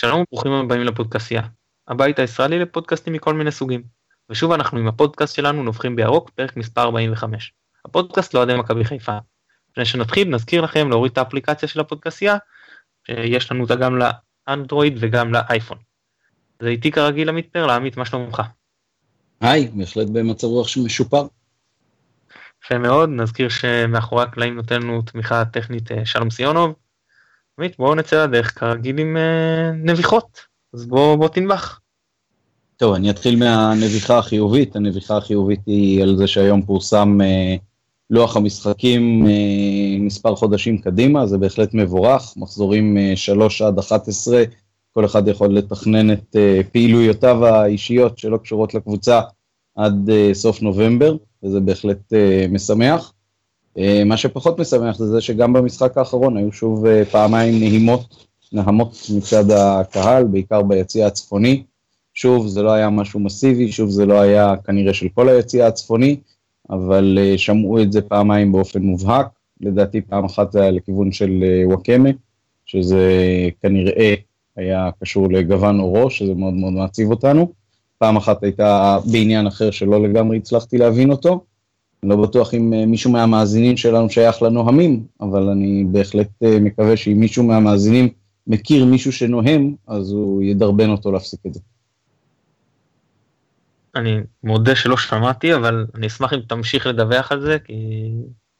שלום וברוכים הבאים לפודקאסטייה, הבית הישראלי לפודקאסטים מכל מיני סוגים. ושוב אנחנו עם הפודקאסט שלנו נובחים בירוק, פרק מספר 45. הפודקאסט לאוהדי מכבי חיפה. לפני שנתחיל נזכיר לכם להוריד את האפליקציה של הפודקאסטייה, שיש לנו אותה גם לאנדרואיד וגם לאייפון. זה איתי כרגיל עמית פרלה, עמית מה שלומך? היי, בהחלט במצב רוח משופר. יפה מאוד, נזכיר שמאחורי הקלעים נותן לנו תמיכה טכנית אה, שלום סיונוב. עמית בואו נצא לדרך כרגיל עם אה, נביחות, אז בוא, בוא תנבח. טוב, אני אתחיל מהנביחה החיובית, הנביחה החיובית היא על זה שהיום פורסם אה, לוח המשחקים אה, מספר חודשים קדימה, זה בהחלט מבורך, מחזורים אה, 3 עד 11, כל אחד יכול לתכנן את פעילויותיו האישיות שלא קשורות לקבוצה עד סוף נובמבר, וזה בהחלט משמח. אה, מה שפחות משמח זה זה שגם במשחק האחרון היו שוב אה, פעמיים נהימות, נהמות מצד הקהל, בעיקר ביציע הצפוני. שוב, זה לא היה משהו מסיבי, שוב, זה לא היה כנראה של כל היציע הצפוני, אבל uh, שמעו את זה פעמיים באופן מובהק. לדעתי פעם אחת זה היה לכיוון של וואקמה, שזה כנראה היה קשור לגוון אורו, שזה מאוד מאוד מעציב אותנו. פעם אחת הייתה בעניין אחר שלא לגמרי הצלחתי להבין אותו. לא בטוח אם uh, מישהו מהמאזינים שלנו שייך לנוהמים, אבל אני בהחלט uh, מקווה שאם מישהו מהמאזינים מכיר מישהו שנוהם, אז הוא ידרבן אותו להפסיק את זה. אני מודה שלא שמעתי, אבל אני אשמח אם תמשיך לדווח על זה, כי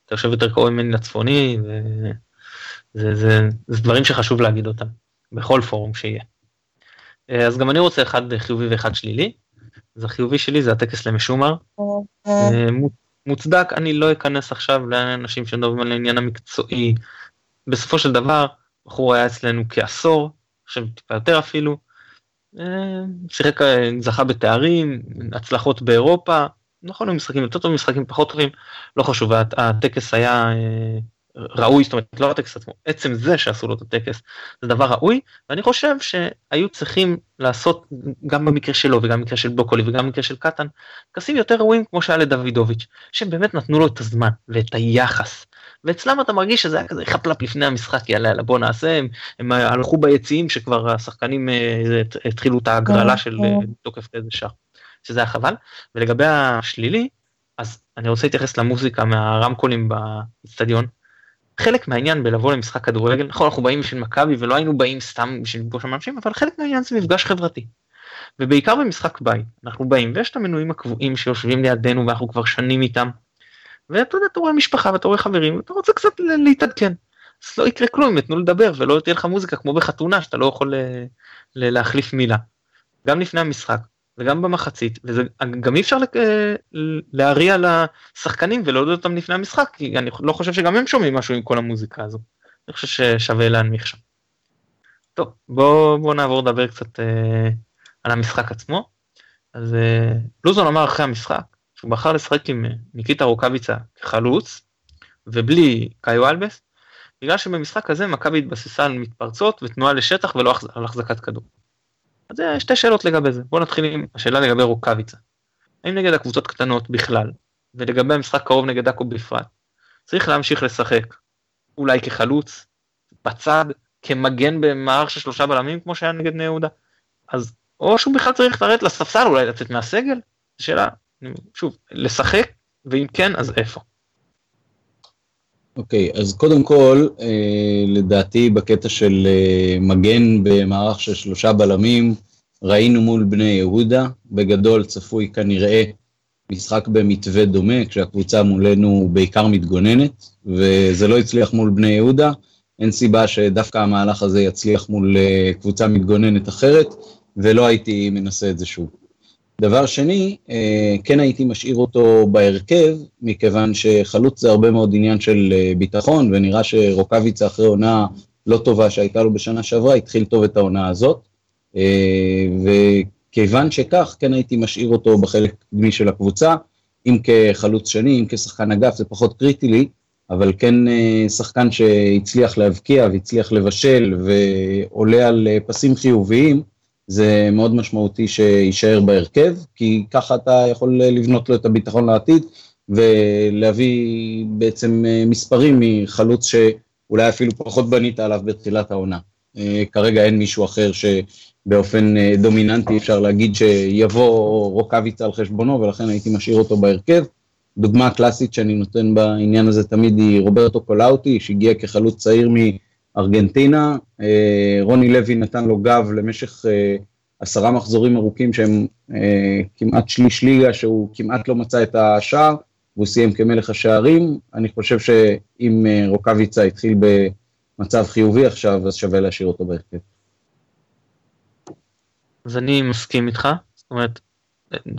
אתה יושב יותר קרוב ממני לצפוני, וזה זה, זה דברים שחשוב להגיד אותם, בכל פורום שיהיה. אז גם אני רוצה אחד חיובי ואחד שלילי. אז החיובי שלי זה הטקס למשומר. מוצדק, אני לא אכנס עכשיו לאנשים שמדברים על העניין המקצועי. בסופו של דבר, בחור היה אצלנו כעשור, עכשיו טיפה יותר אפילו, שיחק, זכה בתארים, הצלחות באירופה, נכון, משחקים יותר טובים, משחקים פחות טובים, לא חשוב, הטקס היה ראוי, זאת אומרת, לא הטקס עצמו, עצם זה שעשו לו את הטקס, זה דבר ראוי, ואני חושב שהיו צריכים לעשות, גם במקרה שלו וגם במקרה של בוקולי וגם במקרה של קטן, טקסים יותר ראויים כמו שהיה לדוידוביץ', שהם באמת נתנו לו את הזמן ואת היחס. ואצלם אתה מרגיש שזה היה כזה חפלפ לפני המשחק, יאללה יאללה בוא נעשה, הם, הם הלכו ביציעים שכבר השחקנים אה, התחילו את ההגרלה של אה, תוקף איזה שער, שזה היה חבל. ולגבי השלילי, אז אני רוצה להתייחס למוזיקה מהרמקולים באצטדיון. חלק מהעניין בלבוא למשחק כדורגל, נכון אנחנו באים בשביל מכבי ולא היינו באים סתם בשביל לפגוש שם אנשים, אבל חלק מהעניין זה מפגש חברתי. ובעיקר במשחק בית, אנחנו באים ויש את המנויים הקבועים שיושבים לידינו ואנחנו כבר שנים איתם. ואתה יודע, אתה רואה משפחה ואתה רואה חברים, ואתה רוצה קצת להתעדכן. אז לא יקרה כלום אם יתנו לדבר ולא תהיה לך מוזיקה כמו בחתונה שאתה לא יכול להחליף מילה. גם לפני המשחק וגם במחצית, וגם אי אפשר להריע לשחקנים ולהודות אותם לפני המשחק, כי אני לא חושב שגם הם שומעים משהו עם כל המוזיקה הזו. אני חושב ששווה להנמיך שם. טוב, בואו בוא נעבור לדבר קצת אה, על המשחק עצמו. אז אה, לוזון אמר אחרי המשחק, שהוא בחר לשחק עם אה, ניקיטה רוקאביצה כחלוץ, ובלי קאיו אלבס, בגלל שבמשחק הזה מכבי התבססה על מתפרצות ותנועה לשטח ולא על החזקת כדור. אז יש שתי שאלות לגבי זה. בואו נתחיל עם השאלה לגבי רוקאביצה. האם נגד הקבוצות קטנות בכלל, ולגבי המשחק קרוב נגד עכו בפרט, צריך להמשיך לשחק אולי כחלוץ, בצד, כמגן במערך של שלושה בלמים כמו שהיה נגד בני יהודה. אז או שהוא בכלל צריך לרדת לספסל אולי לצאת מהסגל? שאלה שוב, לשחק, ואם כן, אז איפה? אוקיי, okay, אז קודם כל, אה, לדעתי בקטע של אה, מגן במערך של שלושה בלמים, ראינו מול בני יהודה, בגדול צפוי כנראה משחק במתווה דומה, כשהקבוצה מולנו בעיקר מתגוננת, וזה לא הצליח מול בני יהודה, אין סיבה שדווקא המהלך הזה יצליח מול אה, קבוצה מתגוננת אחרת, ולא הייתי מנסה את זה שוב. דבר שני, אה, כן הייתי משאיר אותו בהרכב, מכיוון שחלוץ זה הרבה מאוד עניין של אה, ביטחון, ונראה שרוקאביצה אחרי עונה לא טובה שהייתה לו בשנה שעברה, התחיל טוב את העונה הזאת. אה, וכיוון שכך, כן הייתי משאיר אותו בחלק קדמי של הקבוצה, אם כחלוץ שני, אם כשחקן אגף, זה פחות קריטי לי, אבל כן שחקן שהצליח להבקיע והצליח לבשל ועולה על פסים חיוביים, זה מאוד משמעותי שיישאר בהרכב, כי ככה אתה יכול לבנות לו את הביטחון לעתיד, ולהביא בעצם מספרים מחלוץ שאולי אפילו פחות בנית עליו בתחילת העונה. כרגע אין מישהו אחר שבאופן דומיננטי אפשר להגיד שיבוא רוקאביצה על חשבונו, ולכן הייתי משאיר אותו בהרכב. דוגמה קלאסית שאני נותן בעניין הזה תמיד היא רוברטו קולאוטי, שהגיע כחלוץ צעיר מארגנטינה. רוני לוי נתן לו גב למשך עשרה מחזורים ארוכים שהם אה, כמעט שליש ליגה, שהוא כמעט לא מצא את השער, והוא סיים כמלך השערים. אני חושב שאם אה, רוקאביצה התחיל במצב חיובי עכשיו, אז שווה להשאיר אותו בהרכב. אז אני מסכים איתך, זאת אומרת,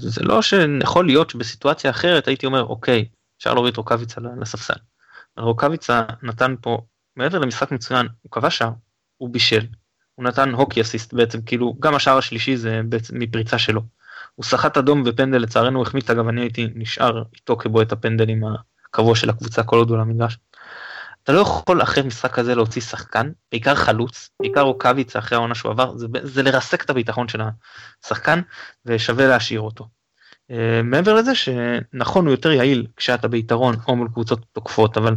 זה לא שיכול להיות שבסיטואציה אחרת הייתי אומר, אוקיי, אפשר להוריד רוקאביצה לספסל. רוקאביצה נתן פה, מעבר למשחק מצוין, הוא כבש שער, הוא בישל, הוא נתן הוקי אסיסט בעצם, כאילו גם השער השלישי זה בעצם מפריצה שלו. הוא סחט אדום ופנדל לצערנו החמיץ אגב אני הייתי נשאר איתו כבועט הפנדלים הקבוע של הקבוצה כל עוד הוא למגרש. אתה לא יכול אחרי משחק כזה להוציא שחקן, בעיקר חלוץ, בעיקר רוקאביצה אחרי העונה שהוא עבר, זה, זה לרסק את הביטחון של השחקן ושווה להשאיר אותו. Uh, מעבר לזה שנכון הוא יותר יעיל כשאתה ביתרון או מול קבוצות תוקפות, אבל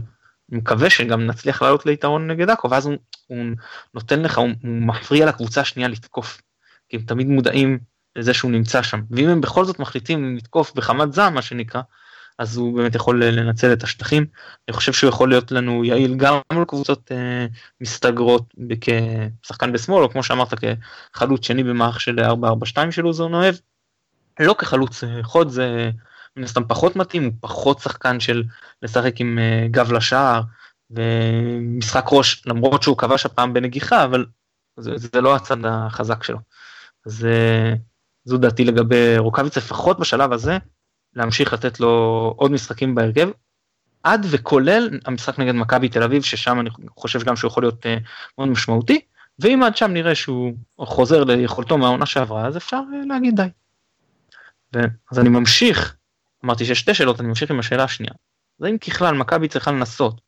אני מקווה שגם נצליח לעלות ליתרון נגד עכו ואז הוא, הוא נותן לך, הוא, הוא מפריע לקבוצה השנייה לתקוף. כי הם תמיד מודעים לזה שהוא נמצא שם ואם הם בכל זאת מחליטים לתקוף בחמת זעם מה שנקרא אז הוא באמת יכול לנצל את השטחים. אני חושב שהוא יכול להיות לנו יעיל גם על קבוצות אה, מסתגרות כשחקן בשמאל או כמו שאמרת כחלוץ שני במערך של 442 של לוזון אוהב. לא כחלוץ אה, חוד זה מן הסתם פחות מתאים, הוא פחות שחקן של לשחק עם uh, גב לשער ומשחק ראש למרות שהוא כבש הפעם בנגיחה אבל זה, זה לא הצד החזק שלו. אז uh, זו דעתי לגבי רוקאביץ לפחות בשלב הזה להמשיך לתת לו עוד משחקים בהרכב עד וכולל המשחק נגד מכבי תל אביב ששם אני חושב גם שהוא יכול להיות uh, מאוד משמעותי ואם עד שם נראה שהוא חוזר ליכולתו מהעונה שעברה אז אפשר להגיד די. אז אני ממשיך אמרתי שיש שתי שאלות, אני ממשיך עם השאלה השנייה. אז האם ככלל מכבי צריכה לנסות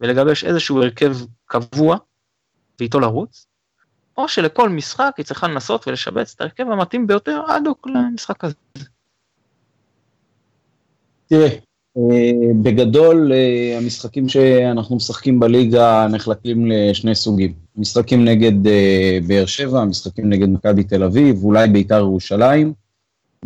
ולגבש איזשהו הרכב קבוע ואיתו לרוץ, או שלכל משחק היא צריכה לנסות ולשבץ את ההרכב המתאים ביותר עד הוק למשחק הזה. תראה, אה, בגדול אה, המשחקים שאנחנו משחקים בליגה נחלקים לשני סוגים. משחקים נגד אה, באר שבע, משחקים נגד מכבי תל אביב, אולי בית"ר ירושלים,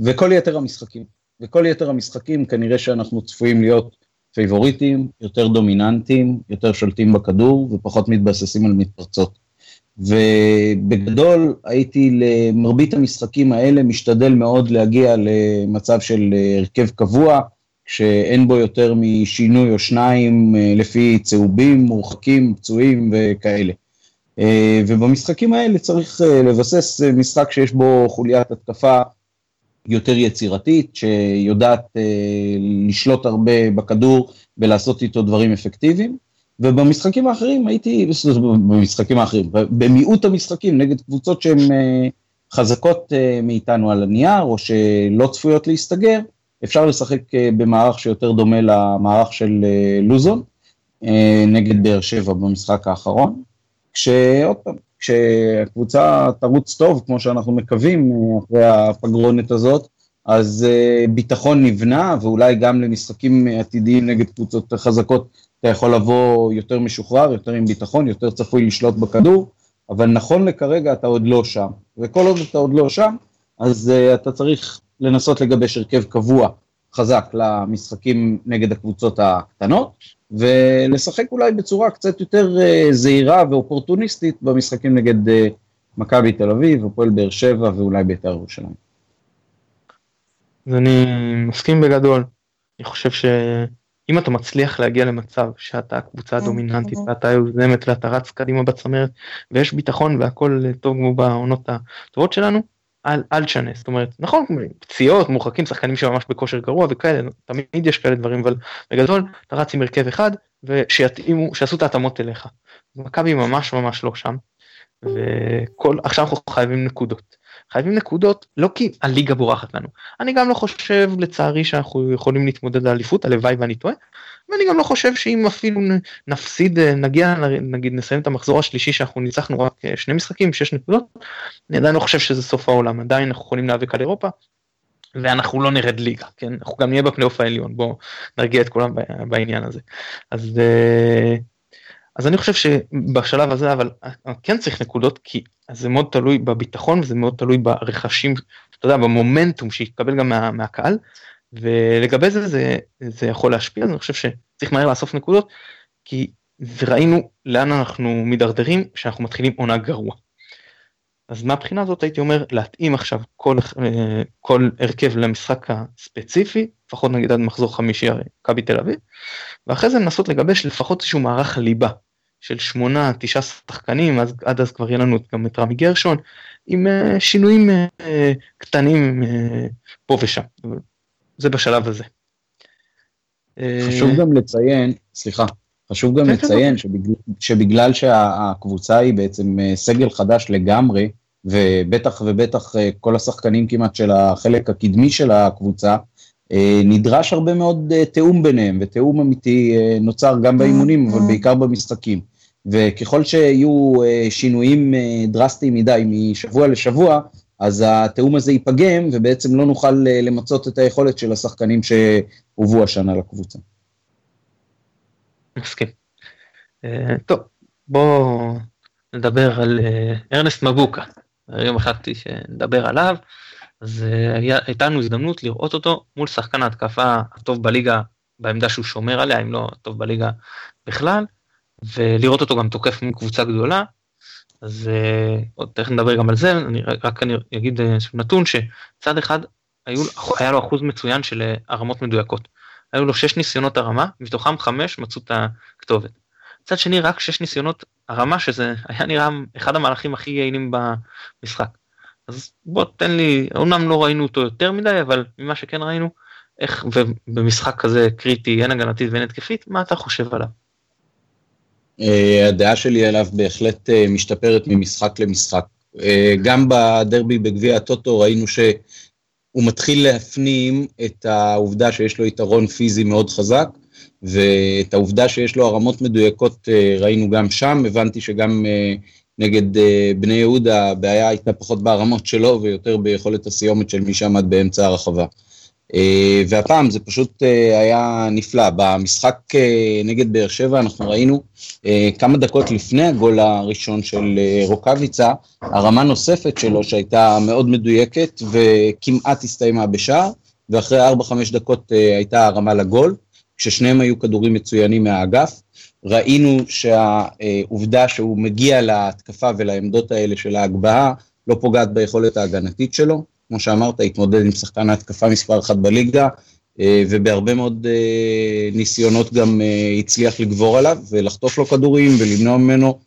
וכל יתר המשחקים. וכל יתר המשחקים כנראה שאנחנו צפויים להיות פייבוריטים, יותר דומיננטיים, יותר שולטים בכדור ופחות מתבססים על מתפרצות. ובגדול הייתי למרבית המשחקים האלה משתדל מאוד להגיע למצב של הרכב קבוע, שאין בו יותר משינוי או שניים אה, לפי צהובים, מורחקים, פצועים וכאלה. אה, ובמשחקים האלה צריך אה, לבסס משחק שיש בו חוליית התקפה יותר יצירתית, שיודעת אה, לשלוט הרבה בכדור ולעשות איתו דברים אפקטיביים. ובמשחקים האחרים הייתי, במשחקים האחרים, במיעוט המשחקים נגד קבוצות שהן אה, חזקות אה, מאיתנו על הנייר, או שלא צפויות להסתגר, אפשר לשחק אה, במערך שיותר דומה למערך של אה, לוזון, אה, נגד באר שבע במשחק האחרון. כשעוד פעם, כשהקבוצה תרוץ טוב, כמו שאנחנו מקווים אחרי הפגרונת הזאת, אז uh, ביטחון נבנה, ואולי גם למשחקים עתידיים נגד קבוצות חזקות, אתה יכול לבוא יותר משוחרר, יותר עם ביטחון, יותר צפוי לשלוט בכדור, אבל נכון לכרגע אתה עוד לא שם. וכל עוד אתה עוד לא שם, אז uh, אתה צריך לנסות לגבש הרכב קבוע חזק למשחקים נגד הקבוצות הקטנות, ולשחק אולי בצורה קצת יותר uh, זהירה ואופורטוניסטית במשחקים נגד uh, מכבי תל אביב, הפועל באר שבע ואולי בית"ר ירושלים. אז אני מסכים בגדול. אני חושב שאם אתה מצליח להגיע למצב שאתה הקבוצה הדומיננטית ואתה יוזמת ואתה רץ קדימה בצמרת ויש ביטחון והכל טוב כמו בעונות הטובות שלנו, אל, אל תשנה, זאת אומרת, נכון, פציעות, מורחקים, שחקנים שממש בכושר גרוע וכאלה, תמיד יש כאלה דברים, אבל בגדול אתה רץ עם הרכב אחד ושיתאימו, שיעשו את ההתאמות אליך. מכבי ממש ממש לא שם, וכל, עכשיו אנחנו חייבים נקודות. חייבים נקודות לא כי הליגה בורחת לנו, אני גם לא חושב לצערי שאנחנו יכולים להתמודד על אליפות, הלוואי ואני טועה, ואני גם לא חושב שאם אפילו נפסיד, נגיע, נגיד נסיים את המחזור השלישי שאנחנו ניצחנו רק אה, שני משחקים, שש נקודות, אני עדיין לא חושב שזה סוף העולם, עדיין אנחנו יכולים להיאבק על אירופה, ואנחנו לא נרד ליגה, כן, אנחנו גם נהיה בפלייאוף העליון, בואו נרגיע את כולם בעניין הזה. אז uh, אז אני חושב שבשלב הזה אבל כן צריך נקודות כי זה מאוד תלוי בביטחון וזה מאוד תלוי ברכשים, אתה יודע, במומנטום שיתקבל גם מה, מהקהל ולגבי זה, זה זה יכול להשפיע אז אני חושב שצריך מהר לאסוף נקודות כי וראינו לאן אנחנו מידרדרים כשאנחנו מתחילים עונה גרוע. אז מהבחינה הזאת הייתי אומר להתאים עכשיו כל, אה, כל הרכב למשחק הספציפי, לפחות נגיד עד מחזור חמישי הרי מכבי תל אביב, ואחרי זה לנסות לגבש לפחות איזשהו מערך ליבה של שמונה, תשעה שחקנים, אז עד אז כבר יהיה לנו גם את רמי גרשון, עם uh, שינויים uh, קטנים uh, פה ושם. זה בשלב הזה. חשוב גם לציין, סליחה, חשוב גם כן, כן, לציין שבגלל, שבגלל שהקבוצה היא בעצם סגל חדש לגמרי, ובטח ובטח כל השחקנים כמעט של החלק הקדמי של הקבוצה, נדרש הרבה מאוד תיאום ביניהם, ותיאום אמיתי נוצר גם באימונים, אבל בעיקר במשחקים. וככל שיהיו שינויים דרסטיים מדי משבוע לשבוע, אז התיאום הזה ייפגם, ובעצם לא נוכל למצות את היכולת של השחקנים שהובאו השנה לקבוצה. מסכים. אה, טוב, בואו נדבר על אה, ארנסט מבוקה. היום החלטתי שנדבר עליו, אז אה, הייתה לנו הזדמנות לראות אותו מול שחקן ההתקפה הטוב בליגה בעמדה שהוא שומר עליה, אם לא הטוב בליגה בכלל, ולראות אותו גם תוקף מול קבוצה גדולה. אז עוד תכף נדבר גם על זה, אני רק אני אגיד נתון שצד אחד היו, היה לו אחוז מצוין של הרמות מדויקות. היו לו שש ניסיונות הרמה, מתוכם חמש מצאו את הכתובת. מצד שני רק שש ניסיונות הרמה שזה היה נראה אחד המהלכים הכי יעילים במשחק. אז בוא תן לי, אומנם לא ראינו אותו יותר מדי אבל ממה שכן ראינו, איך ובמשחק כזה קריטי הן הגנתית והן התקפית, מה אתה חושב עליו? Uh, הדעה שלי עליו בהחלט uh, משתפרת ממשחק למשחק. Uh, גם בדרבי בגביע הטוטו ראינו ש... הוא מתחיל להפנים את העובדה שיש לו יתרון פיזי מאוד חזק, ואת העובדה שיש לו הרמות מדויקות אה, ראינו גם שם, הבנתי שגם אה, נגד אה, בני יהודה הבעיה הייתה פחות בהרמות שלו ויותר ביכולת הסיומת של מי שעמד באמצע הרחבה. אה, והפעם זה פשוט אה, היה נפלא. במשחק אה, נגד באר שבע אנחנו ראינו כמה דקות לפני הגול הראשון של רוקאביצה, הרמה נוספת שלו שהייתה מאוד מדויקת וכמעט הסתיימה בשער, ואחרי 4-5 דקות הייתה הרמה לגול, כששניהם היו כדורים מצוינים מהאגף. ראינו שהעובדה שהוא מגיע להתקפה ולעמדות האלה של ההגבהה לא פוגעת ביכולת ההגנתית שלו. כמו שאמרת, התמודד עם שחקן ההתקפה מספר אחת בליגה, אה, ובהרבה מאוד אה, ניסיונות גם אה, הצליח לגבור עליו ולחטוף לו כדורים ולמנוע ממנו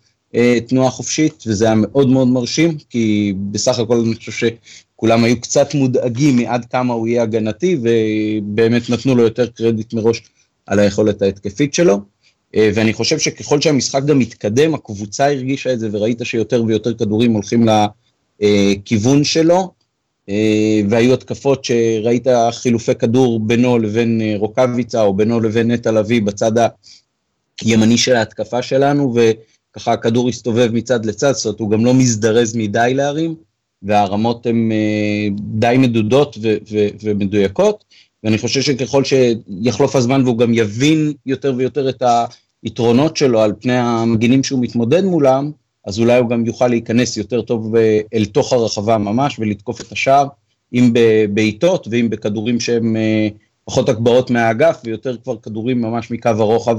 תנועה חופשית, וזה היה מאוד מאוד מרשים, כי בסך הכל אני חושב שכולם היו קצת מודאגים מעד כמה הוא יהיה הגנתי, ובאמת נתנו לו יותר קרדיט מראש על היכולת ההתקפית שלו. ואני חושב שככל שהמשחק גם התקדם, הקבוצה הרגישה את זה, וראית שיותר ויותר כדורים הולכים לכיוון שלו, והיו התקפות שראית חילופי כדור בינו לבין אה, רוקאביצה או בינו לבין נטע לביא בצד הימני של ההתקפה שלנו, וככה הכדור הסתובב מצד לצד, זאת אומרת הוא גם לא מזדרז מדי להרים, והרמות הן אה, די מדודות ומדויקות, ואני חושב שככל שיחלוף הזמן והוא גם יבין יותר ויותר את היתרונות שלו על פני המגינים שהוא מתמודד מולם, אז אולי הוא גם יוכל להיכנס יותר טוב אה, אל תוך הרחבה ממש ולתקוף את השער, אם בבעיטות ואם בכדורים שהם אה, פחות הגברות מהאגף ויותר כבר כדורים ממש מקו הרוחב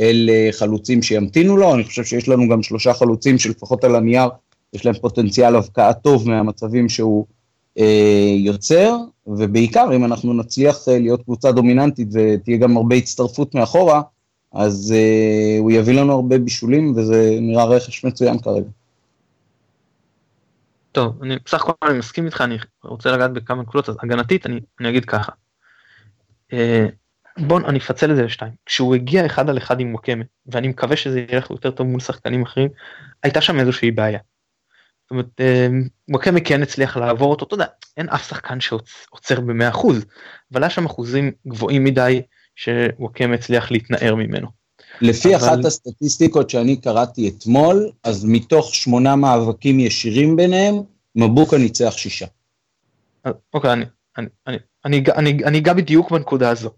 אל אה, חלוצים שימתינו לו, אני חושב שיש לנו גם שלושה חלוצים שלפחות על הנייר יש להם פוטנציאל הבקעה טוב מהמצבים שהוא אה, יוצר, ובעיקר אם אנחנו נצליח להיות קבוצה דומיננטית ותהיה גם הרבה הצטרפות מאחורה, אז uh, הוא יביא לנו הרבה בישולים, וזה נראה רכש מצוין כרגע. טוב, אני בסך הכל אני מסכים איתך, אני רוצה לגעת בכמה נקודות, אז הגנתית אני, אני אגיד ככה. Uh, בוא, אני אפצל את זה לשתיים. כשהוא הגיע אחד על אחד עם וואקמה, ואני מקווה שזה ילך יותר טוב מול שחקנים אחרים, הייתה שם איזושהי בעיה. זאת אומרת, uh, וואקמה כן הצליח לעבור אותו, אתה יודע, אין אף שחקן שעוצר ב-100%, אבל היה שם אחוזים גבוהים מדי שוואקם הצליח להתנער ממנו. לפי אבל... אחת הסטטיסטיקות שאני קראתי אתמול, אז מתוך שמונה מאבקים ישירים ביניהם, מבוקה ניצח שישה. אוקיי, אני, אני, אני, אני, אני, אני אגע בדיוק בנקודה הזו.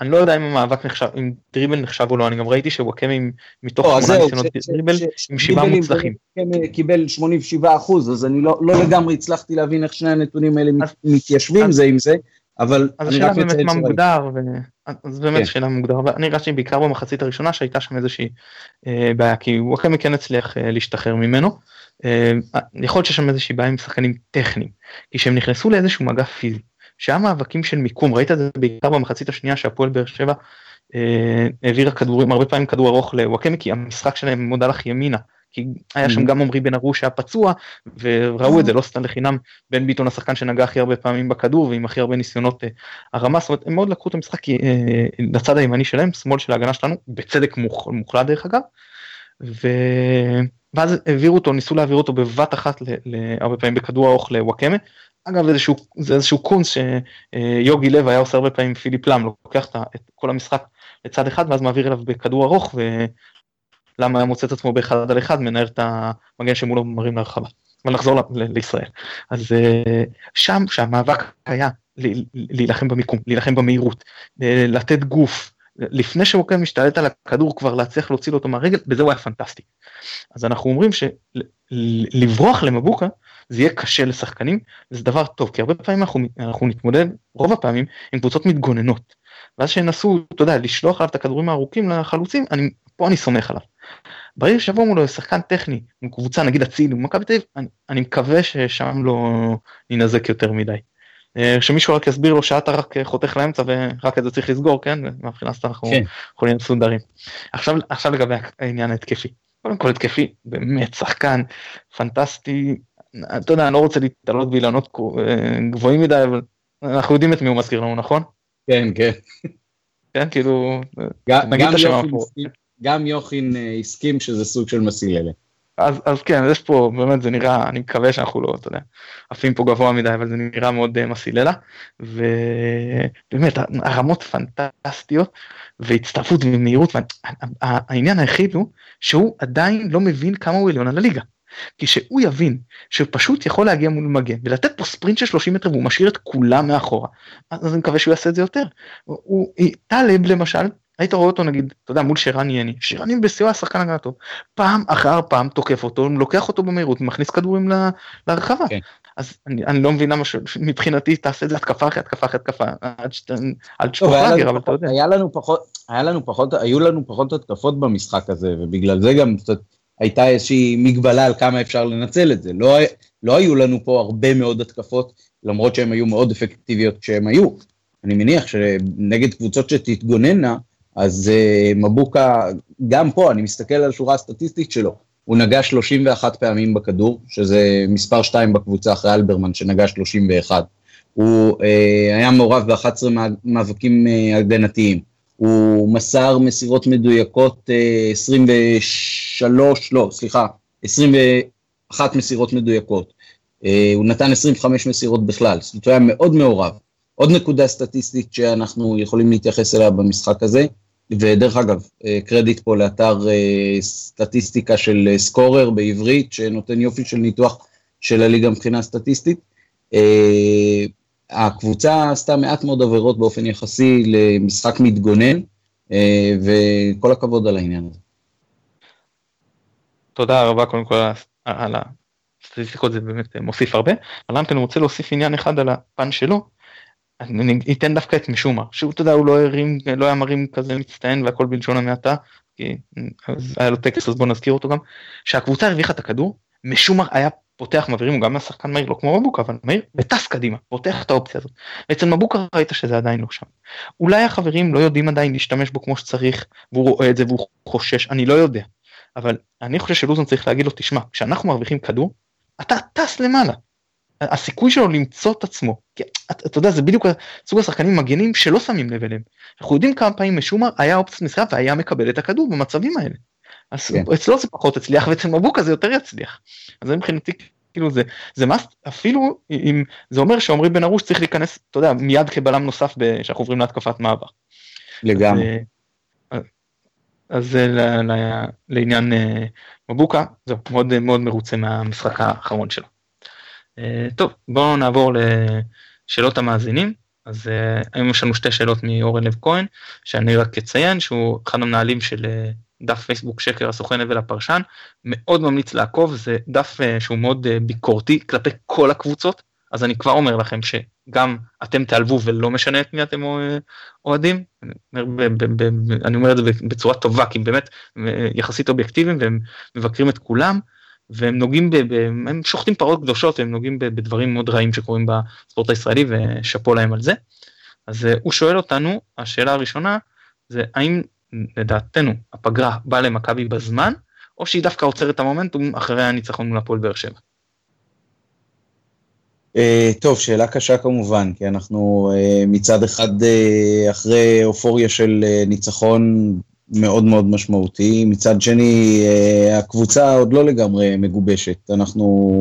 אני לא יודע אם המאבק נחשב, אם דריבל נחשב או לא, אני גם ראיתי שוואקמה מתוך לא, שמונה ניסיונות דריבל עם שבעה מוצלחים. קיבל 87 אחוז, אז אני לא, לא לגמרי הצלחתי להבין איך שני הנתונים האלה מתיישבים זה עם זה. אבל אז השאלה באמת מה מוגדר, ו... אז באמת כן. שאלה מוגדר, ואני הרגשתי בעיקר במחצית הראשונה שהייתה שם איזושהי אה, בעיה, כי וואקמה כן הצליח אה, להשתחרר ממנו. אה, יכול להיות שיש שם איזושהי בעיה עם שחקנים טכניים, כי כשהם נכנסו לאיזשהו מגע פיזי, שהיה מאבקים של מיקום, ראית את זה בעיקר במחצית השנייה שהפועל באר שבע אה, העבירה כדורים, הרבה פעמים כדור ארוך לוואקמה, כי המשחק שלהם מאוד הלך ימינה. כי היה שם mm-hmm. גם עמרי בן ארוש שהיה פצוע וראו את זה לא סתם לחינם בן ביטון השחקן שנגע הכי הרבה פעמים בכדור ועם הכי הרבה ניסיונות אה, הרמה זאת אומרת הם מאוד לקחו את המשחק אה, לצד הימני שלהם שמאל של ההגנה שלנו בצדק מוחלט דרך אגב. ו... ואז העבירו אותו ניסו להעביר אותו בבת אחת הרבה פעמים בכדור ארוך לוואקמה. אגב איזשהו זה איזשהו קונס שיוגי לב היה עושה הרבה פעמים פיליפ לאם לוקח את כל המשחק לצד אחד ואז מעביר אליו בכדור ארוך למה היה מוצא את עצמו באחד על אחד מנהל את המגן שמולו מרים להרחבה. אבל נחזור לישראל. אז אה, שם שהמאבק היה להילחם במיקום, להילחם במהירות, אה, לתת גוף, לפני כן משתלט על הכדור כבר להצליח להוציא אותו מהרגל, בזה הוא היה פנטסטי. אז אנחנו אומרים שלברוח למבוקה זה יהיה קשה לשחקנים, זה דבר טוב, כי הרבה פעמים אנחנו, אנחנו נתמודד, רוב הפעמים, עם קבוצות מתגוננות. ואז שינסו, אתה יודע, לשלוח עליו את הכדורים הארוכים לחלוצים, אני, פה אני סומך עליו. ברגע שיבוא מולו שחקן טכני, קבוצה נגיד אצילי, מכבי תל אביב, אני, אני מקווה ששם לא ננזק יותר מדי. אה, שמישהו רק יסביר לו שאתה רק חותך לאמצע ורק את זה צריך לסגור, כן? מהבחינה הזאת אנחנו כן. יכולים להיות מסודרים. עכשיו, עכשיו לגבי העניין ההתקפי. קודם כל התקפי, באמת שחקן פנטסטי, אתה יודע, אני לא רוצה להתעלות באילנות אה, גבוהים מדי, אבל אנחנו יודעים את מי הוא מזכיר לנו, נכון? כן, כן. כן, כאילו, גם, נגיד את השם גם יוכין אה, הסכים שזה סוג של מסיללה. אז, אז כן, יש פה, באמת זה נראה, אני מקווה שאנחנו לא, אתה יודע, עפים פה גבוה מדי, אבל זה נראה מאוד uh, מסיללה, ובאמת, הרמות פנטסטיות, והצטרפות ומהירות, והעניין היחיד הוא שהוא עדיין לא מבין כמה הוא עליון על הליגה. כי שהוא יבין שפשוט יכול להגיע מול מגן ולתת פה ספרינט של 30 מטר והוא משאיר את כולם מאחורה, אז אני מקווה שהוא יעשה את זה יותר. הוא, טלב למשל, היית רואה אותו נגיד, אתה יודע, מול שרן יני, שרן בסיוע השחקן הגנה טוב, פעם אחר פעם תוקף אותו, לוקח אותו במהירות, מכניס כדורים להרחבה. כן. אז אני, אני לא מבין למה מבחינתי תעשה את זה התקפה אחרי התקפה אחרי התקפה, עד שתשפוך אבל אתה יודע. היה לנו פחות, היה לנו פחות, היו לנו פחות התקפות במשחק הזה, ובגלל זה גם קצת הייתה איזושהי מגבלה על כמה אפשר לנצל את זה. לא, לא היו לנו פה הרבה מאוד התקפות, למרות שהן היו מאוד אפקטיביות כשהן היו. אני מניח שנגד קבוצות שתתגוננה, אז uh, מבוקה, גם פה, אני מסתכל על השורה הסטטיסטית שלו, הוא נגע 31 פעמים בכדור, שזה מספר 2 בקבוצה אחרי אלברמן שנגע 31. הוא uh, היה מעורב ב-11 מאבקים uh, הגנתיים. הוא מסר מסירות מדויקות uh, 23, לא, סליחה, 21 מסירות מדויקות. Uh, הוא נתן 25 מסירות בכלל, זאת אומרת, הוא היה מאוד מעורב. עוד נקודה סטטיסטית שאנחנו יכולים להתייחס אליה במשחק הזה, ודרך אגב, אה, קרדיט פה לאתר אה, סטטיסטיקה של אה, סקורר בעברית, שנותן יופי של ניתוח של הליגה מבחינה סטטיסטית. הקבוצה עשתה מעט מאוד עבירות באופן יחסי למשחק מתגונן, וכל הכבוד על העניין הזה. תודה רבה קודם כל על הסטטיסטיקות, זה באמת מוסיף הרבה. אבל אני רוצה להוסיף עניין אחד על הפן שלו, אני אתן דווקא את משומר, שהוא, אתה יודע, הוא לא הרים, לא היה מרים כזה מצטיין והכל בלשון המעטה, כי אז היה לו טקס אז בוא נזכיר אותו גם, שהקבוצה הרוויחה את הכדור, משומר היה פותח מעבירים, הוא גם היה שחקן מהיר, לא כמו מבוקה, אבל מהיר, וטס קדימה, פותח את האופציה הזאת. אצל מבוקה ראית שזה עדיין לא שם. אולי החברים לא יודעים עדיין להשתמש בו כמו שצריך, והוא רואה את זה והוא חושש, אני לא יודע. אבל אני חושב שלוזון צריך להגיד לו, תשמע, כשאנחנו מרוויחים כדור, אתה טס למעלה. הסיכוי שלו למצוא את עצמו, כי אתה, אתה יודע זה בדיוק סוג השחקנים מגנים שלא שמים לב אליהם. אנחנו יודעים כמה פעמים משומר היה אופציית מסירה והיה מקבל את הכדור במצבים האלה. אז כן. אצלו זה פחות הצליח ואצל מבוקה זה יותר יצליח. אז מבחינתי כאילו זה זה מס אפילו אם זה אומר שעמרי בן ארוש צריך להיכנס אתה יודע מיד כבלם נוסף כשאנחנו עוברים להתקפת מעבר. לגמרי. אז, אז זה לעניין אה, מבוקה זהו מאוד מאוד מרוצה מהמשחק האחרון שלו. אה, טוב, בואו נעבור לשאלות המאזינים. אז uh, היום יש לנו שתי שאלות מאורן לב כהן, שאני רק אציין שהוא אחד המנהלים של uh, דף פייסבוק שקר הסוכן הבל הפרשן, מאוד ממליץ לעקוב, זה דף שהוא מאוד ביקורתי כלפי כל הקבוצות, אז אני כבר אומר לכם שגם אתם תיעלבו ולא משנה את מי אתם אוהדים, אני אומר, את זה בצורה טובה, כי באמת יחסית אובייקטיביים והם מבקרים את כולם. והם נוגעים, ב, ב, הם שוחטים פרות קדושות, הם נוגעים ב, בדברים מאוד רעים שקורים בספורט הישראלי ושאפו להם על זה. אז uh, הוא שואל אותנו, השאלה הראשונה זה האם לדעתנו הפגרה באה למכבי בזמן, או שהיא דווקא עוצרת את המומנטום אחרי הניצחון מול הפועל באר שבע. Uh, טוב, שאלה קשה כמובן, כי אנחנו uh, מצד אחד uh, אחרי אופוריה של uh, ניצחון מאוד מאוד משמעותי. מצד שני, אה, הקבוצה עוד לא לגמרי מגובשת. אנחנו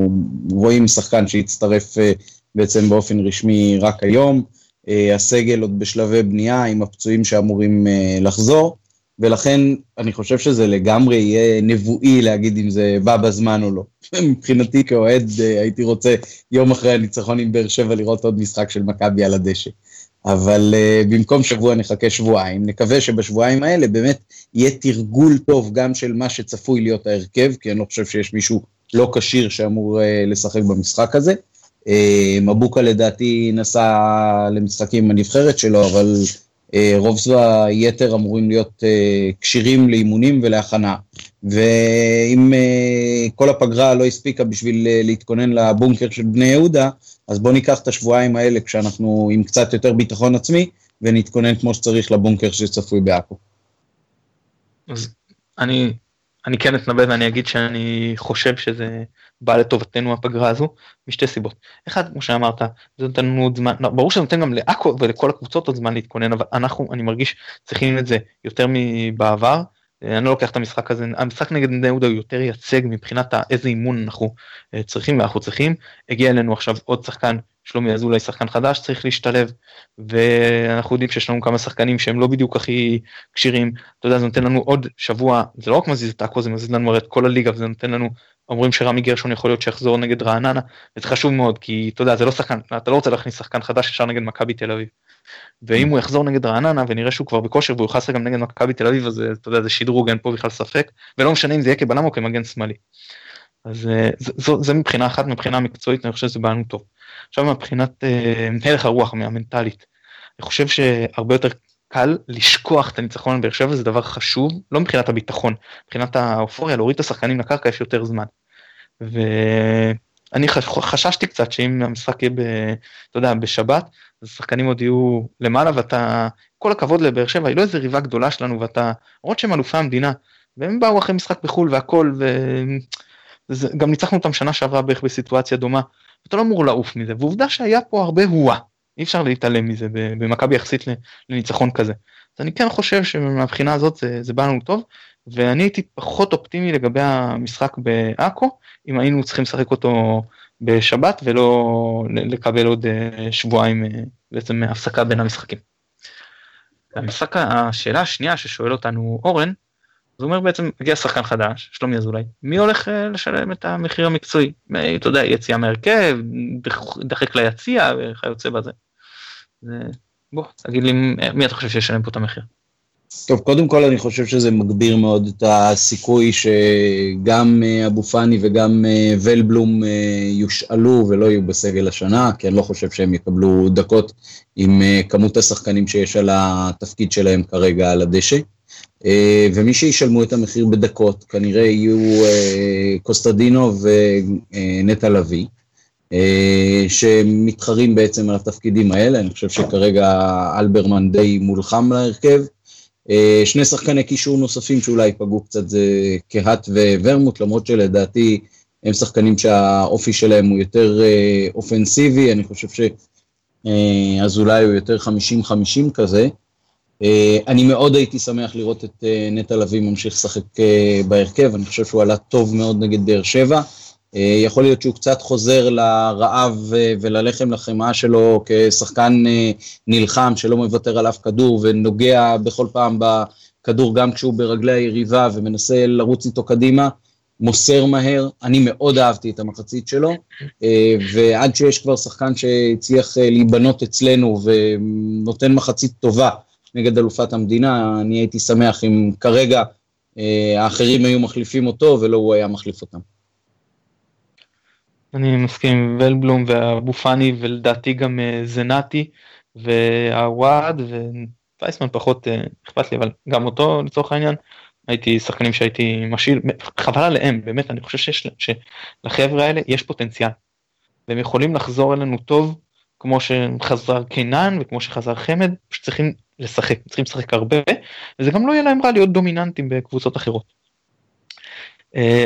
רואים שחקן שהצטרף אה, בעצם באופן רשמי רק היום. אה, הסגל עוד בשלבי בנייה עם הפצועים שאמורים לחזור, ולכן אני חושב שזה לגמרי יהיה נבואי להגיד אם זה בא בזמן או לא. מבחינתי כאוהד הייתי רוצה יום אחרי הניצחון עם באר שבע לראות עוד משחק של מכבי על הדשא. אבל uh, במקום שבוע נחכה שבועיים, נקווה שבשבועיים האלה באמת יהיה תרגול טוב גם של מה שצפוי להיות ההרכב, כי אני לא חושב שיש מישהו לא כשיר שאמור uh, לשחק במשחק הזה. Uh, מבוקה לדעתי נסע למשחקים עם הנבחרת שלו, אבל רוב היתר אמורים להיות כשירים לאימונים ולהכנה. ואם uh, כל הפגרה לא הספיקה בשביל להתכונן לבונקר של בני יהודה, אז בואו ניקח את השבועיים האלה כשאנחנו עם קצת יותר ביטחון עצמי, ונתכונן כמו שצריך לבונקר שצפוי בעכו. אז אני, אני כן אתנבא ואני אגיד שאני חושב שזה בא לטובתנו הפגרה הזו, משתי סיבות. אחד, כמו שאמרת, זה נותן לנו עוד זמן, לא, ברור שזה נותן גם לעכו ולכל הקבוצות עוד זמן להתכונן, אבל אנחנו, אני מרגיש, צריכים את זה יותר מבעבר. אני לא לוקח את המשחק הזה, המשחק נגד בני יהודה הוא יותר ייצג מבחינת איזה אימון אנחנו אה, צריכים ואנחנו צריכים. הגיע אלינו עכשיו עוד שחקן, שלומי אזולאי שחקן חדש, צריך להשתלב, ואנחנו יודעים שיש לנו כמה שחקנים שהם לא בדיוק הכי כשירים, אתה יודע, זה נותן לנו עוד שבוע, זה לא רק מזיז את עכו, זה מזיז לנו את כל הליגה, וזה נותן לנו, אומרים שרמי גרשון יכול להיות שיחזור נגד רעננה, וזה חשוב מאוד, כי אתה יודע, זה לא שחקן, אתה לא רוצה להכניס שחקן חדש ישר נגד מכבי תל אביב. ואם הוא יחזור נגד רעננה ונראה שהוא כבר בכושר והוא יחסר גם נגד מכבי תל אביב אז אתה יודע זה שדרוג אין פה בכלל ספק ולא משנה אם זה יהיה כבלם או כמגן שמאלי. אז אה, זה, זה, זה מבחינה אחת מבחינה מקצועית אני חושב שזה בא לנו טוב. עכשיו מבחינת אה, הלך הרוח המנטלית אני חושב שהרבה יותר קל לשכוח את הניצחון על באר שבע זה דבר חשוב לא מבחינת הביטחון מבחינת האופוריה להוריד את השחקנים לקרקע יש יותר זמן. ואני חששתי קצת שאם המשחק יהיה ב, אתה יודע, בשבת אז השחקנים עוד יהיו למעלה ואתה, כל הכבוד לבאר שבע, היא לא איזה ריבה גדולה שלנו ואתה, למרות שהם אלופי המדינה, והם באו אחרי משחק בחו"ל והכל, וגם ניצחנו אותם שנה שעברה בערך בסיטואציה דומה, אתה לא אמור לעוף מזה, ועובדה שהיה פה הרבה הואה, אי אפשר להתעלם מזה במכבי יחסית לניצחון כזה. אז אני כן חושב שמבחינה הזאת זה, זה בא לנו טוב, ואני הייתי פחות אופטימי לגבי המשחק בעכו, אם היינו צריכים לשחק אותו בשבת ולא לקבל עוד אה, שבועיים אה, בעצם הפסקה בין המשחקים. המשחק, השאלה השנייה ששואל אותנו אורן, זה אומר בעצם הגיע שחקן חדש, שלומי אזולאי, מי הולך אה, לשלם את המחיר המקצועי? אתה יודע, יציאה מהרכב, דחק ליציע וכיוצא בזה. בוא, תגיד לי מי אתה חושב שישלם פה את המחיר? טוב, קודם כל אני חושב שזה מגביר מאוד את הסיכוי שגם אה, אבו פאני וגם אה, ולבלום אה, יושאלו ולא יהיו בסגל השנה, כי אני לא חושב שהם יקבלו דקות עם כמות השחקנים שיש על התפקיד שלהם כרגע על הדשא. ומי שישלמו את המחיר בדקות כנראה יהיו קוסטדינו ונטע לביא. שמתחרים בעצם על התפקידים האלה, אני חושב שכרגע אלברמן די מולחם להרכב, שני שחקני קישור נוספים שאולי ייפגעו קצת זה קהת וורמוט, למרות שלדעתי הם שחקנים שהאופי שלהם הוא יותר אה, אופנסיבי, אני חושב שאזולאי אה, הוא יותר 50-50 כזה. אני מאוד הייתי שמח לראות את נטע לביא ממשיך לשחק בהרכב, אני חושב שהוא עלה טוב מאוד נגד באר שבע. אה, יכול להיות שהוא קצת חוזר לרעב אה, וללחם לחמאה שלו כשחקן אה, נלחם שלא מוותר על אף כדור ונוגע בכל פעם בכדור גם כשהוא ברגלי היריבה ומנסה לרוץ איתו קדימה. מוסר מהר, אני מאוד אהבתי את המחצית שלו, ועד שיש כבר שחקן שהצליח להיבנות אצלנו ונותן מחצית טובה נגד אלופת המדינה, אני הייתי שמח אם כרגע האחרים היו מחליפים אותו ולא הוא היה מחליף אותם. אני מסכים עם ולבלום ואבו פאני ולדעתי גם זנתי והוואד ווייסמן פחות אכפת לי אבל גם אותו לצורך העניין הייתי שחקנים שהייתי משאיר חבל עליהם באמת אני חושב שיש שלחבר'ה האלה יש פוטנציאל. והם יכולים לחזור אלינו טוב כמו שחזר קינן וכמו שחזר חמד שצריכים לשחק צריכים לשחק הרבה וזה גם לא יהיה להם רע להיות דומיננטים בקבוצות אחרות.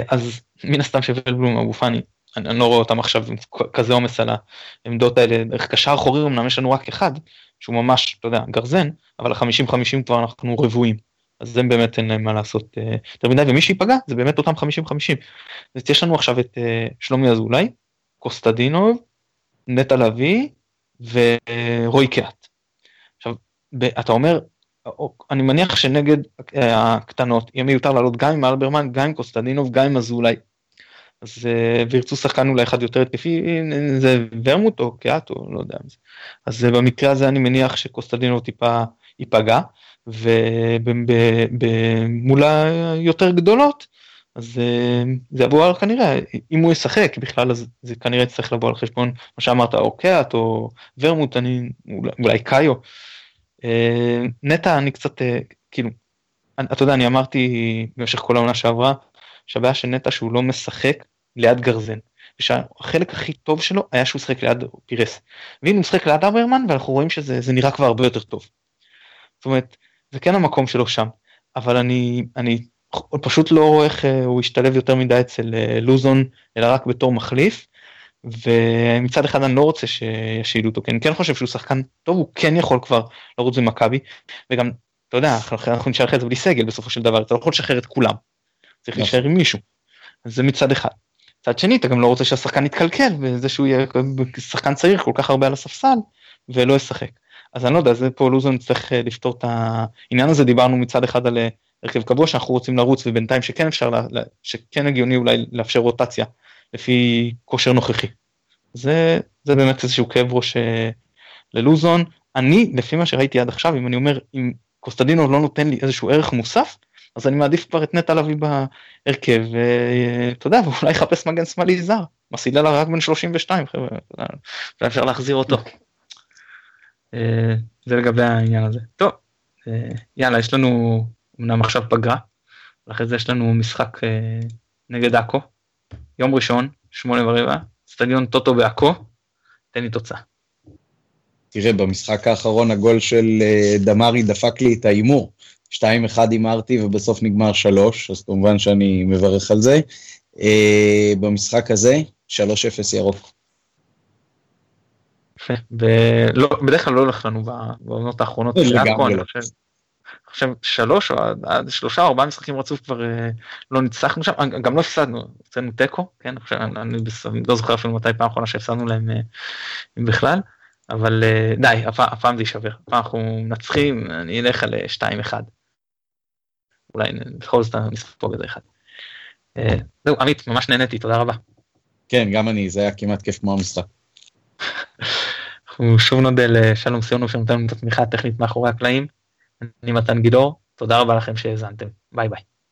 אז מן הסתם שבלבלום אבו פאני אני, אני לא רואה אותם עכשיו עם כזה עומס על העמדות האלה דרך קשר אחורי אמנם יש לנו רק אחד שהוא ממש אתה יודע גרזן אבל החמישים חמישים כבר אנחנו רבועים. אז הם באמת אין להם מה לעשות אה, יותר מדי ומי שיפגע זה באמת אותם 50-50. אז יש לנו עכשיו את אה, שלומי אזולאי, קוסטדינוב, נטע לביא ורועי קהת. עכשיו אתה אומר אני מניח שנגד אה, הקטנות יהיה מיותר לעלות גם עם אלברמן גם עם קוסטדינוב גם עם אזולאי. אז וירצו שחקן אולי אחד יותר התקפי זה ורמוט או או לא יודע. אז במקרה הזה אני מניח שקוסטדינוב טיפה ייפגע. ומול היותר גדולות אז אה, זה יבוא על כנראה אם הוא ישחק בכלל אז זה כנראה יצטרך לבוא על חשבון מה שאמרת או קאט או ורמוט אני אולי קאיו. אה, נטע אני קצת אה, כאילו אתה יודע אני אמרתי במשך כל העונה שעברה שהבעיה של נטע שהוא לא משחק ליד גרזן. שהחלק הכי טוב שלו היה שהוא משחק ליד פירס. והנה הוא משחק ליד אברמן ואנחנו רואים שזה נראה כבר הרבה יותר טוב. זאת אומרת זה כן המקום שלו שם, אבל אני, אני פשוט לא רואה איך אה, הוא ישתלב יותר מדי אצל אה, לוזון, אלא רק בתור מחליף. ומצד אחד אני לא רוצה שישאילו אותו, כי אני כן חושב שהוא שחקן טוב, הוא כן יכול כבר לרוץ במכבי, וגם, אתה יודע, אנחנו נשאר אחרי זה בלי סגל בסופו של דבר, אתה לא יכול לשחרר את כולם, צריך נכון. להישאר עם מישהו. אז זה מצד אחד. מצד שני, אתה גם לא רוצה שהשחקן יתקלקל, וזה שהוא יהיה שחקן צעיר כל כך הרבה על הספסל, ולא ישחק. אז אני לא יודע, זה פה לוזון צריך אה, לפתור את העניין הזה, דיברנו מצד אחד על אה, הרכב קבוע שאנחנו רוצים לרוץ ובינתיים שכן אפשר, שכן הגיוני אולי לאפשר רוטציה לפי כושר נוכחי. זה, זה באמת איזשהו כאב ראש אה, ללוזון. אני, לפי מה שראיתי עד עכשיו, אם אני אומר, אם קוסטדינו לא נותן לי איזשהו ערך מוסף, אז אני מעדיף כבר את נטע לביא בהרכב, ואתה יודע, ואולי יחפש מגן שמאלי זר. מסיללה רק בן 32 חבר'ה, אפשר להחזיר אותו. אה, זה לגבי העניין הזה. טוב, אה, יאללה, יש לנו אמנם עכשיו פגרה, ואחרי זה יש לנו משחק אה, נגד עכו, יום ראשון, שמונה ורבע, סטדיון טוטו בעכו, תן לי תוצאה. תראה, במשחק האחרון הגול של דמארי דפק לי את ההימור. 2-1 הימרתי ובסוף נגמר 3, אז כמובן שאני מברך על זה. במשחק הזה, 3-0 ירוק. יפה, ובדרך כלל לא הולך לנו בעונות האחרונות. של עכו, אני חושב, חושב שלוש או עד שלושה או ארבעה משחקים רצוף כבר אה, לא ניצחנו שם, גם לא הפסדנו, הוצאנו תיקו, כן, עכשיו אני לא זוכר אפילו מתי פעם אחרונה שהפסדנו להם אה, אם בכלל, אבל אה, די, הפעם זה יישבר, הפעם אנחנו מנצחים, אני אלך על 2-1. אולי בכל זאת נספוג איזה אחד. זהו, עמית, ממש נהניתי, תודה רבה. כן, גם אני, זה היה כמעט כיף כמו המשחק. אנחנו שוב נודה לשלום סיונו שנותן לנו את התמיכה הטכנית מאחורי הקלעים. אני מתן גידור, תודה רבה לכם שהאזנתם, ביי ביי.